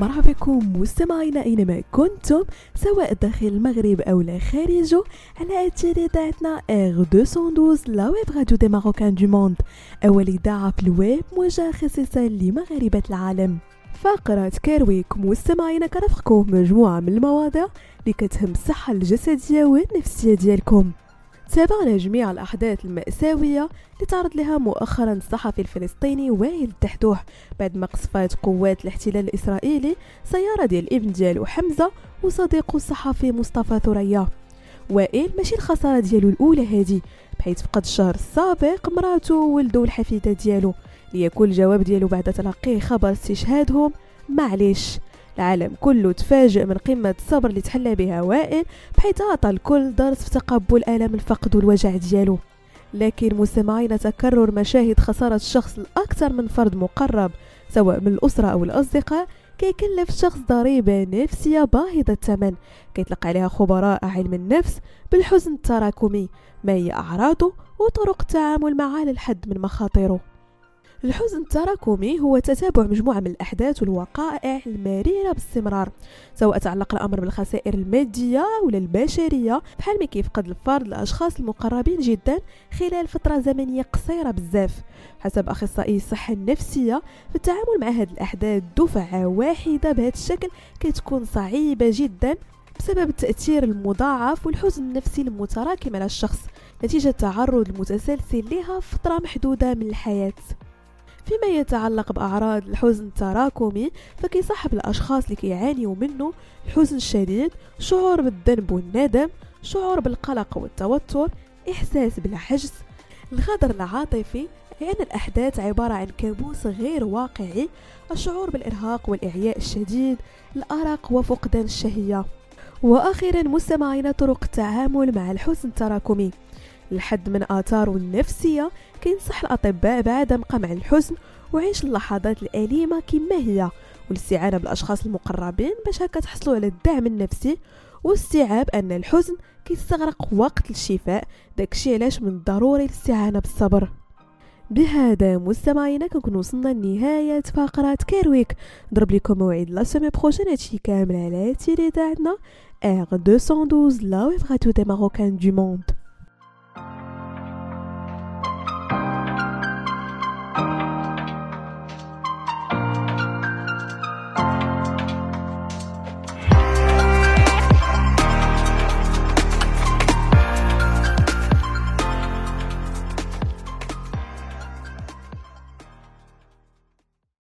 مرحبا بكم مستمعينا أينما كنتم سواء داخل المغرب أو لا خارجه على اثير إذاعتنا R212 la web radio des Marocains du monde أول إذاعة في الويب موجهه خصيصا لمغاربة العالم. فقرة Care Week مستمعينا كنفقكم مجموعة من المواضيع اللي كتهم الصحة الجسدية والنفسية ديالكم. تابعنا جميع الأحداث المأساوية اللي تعرض لها مؤخرا الصحفي الفلسطيني وائل الدحدوح بعد ما قصفت قوات الاحتلال الإسرائيلي سيارة ديال الابن ديالو حمزة وصديقه الصحفي مصطفى ثريا. وائل ماشي الخسارة ديالو الأولى هادي بحيث فقد الشهر السابق مراته وولده والحفيدة ديالو. ليكون الجواب ديالو بعد تلقيه خبر استشهادهم. معليش. العالم كله تفاجئ من قمة الصبر اللي تحلى بها وائل بحيث أعطى الكل درس في تقبل آلام الفقد والوجع ديالو. لكن مستمعين تكرر مشاهد خسارة الشخص الأكثر من فرد مقرب سواء من الأسرة أو الأصدقاء كيكلف الشخص ضريبة نفسية باهظة الثمن. كيطلق عليها خبراء علم النفس بالحزن التراكمي ما هي أعراضه وطرق التعامل معه للحد من مخاطره. الحزن التراكمي هو تتابع مجموعة من الأحداث والوقائع المريرة باستمرار سواء تعلق الأمر بالخسائر المادية ولا البشرية بحال ما كيفقد الفرد الأشخاص المقربين جدا خلال فترة زمنية قصيرة بزاف. حسب أخصائي الصحة النفسية في التعامل مع هذه الأحداث دفعة واحدة بهذا الشكل كتكون صعيبة جدا بسبب التأثير المضاعف والحزن النفسي المتراكم على الشخص نتيجة التعرض المتسلسل لها فترة محدودة من الحياة. فيما يتعلق بأعراض الحزن التراكمي فكيصاحب الأشخاص اللي كيعانيوا منه الحزن الشديد شعور بالذنب والندم شعور بالقلق والتوتر إحساس بالعجز الغدر العاطفي لأن الأحداث عبارة عن كابوس غير واقعي الشعور بالإرهاق والإعياء الشديد الأرق وفقدان الشهية. وأخيرا مستمعين طرق التعامل مع الحزن التراكمي. لحد من آثاره النفسية كينصح الأطباء بعدم قمع الحزن وعيش اللحظات الأليمة كما هي والاستعانة بالأشخاص المقربين باش هكا تحصلوا على الدعم النفسي واستيعاب أن الحزن كيستغرق وقت الشفاء داكشي علاش من الضروري الاستعانة بالصبر. بهذا مستمعينا كنكون وصلنا لنهاية فقرة Care Week. نضرب لكم موعد la semaine prochaine هادشي كامل على أثير إذاعتنا. R212 la web radio des Marocains du monde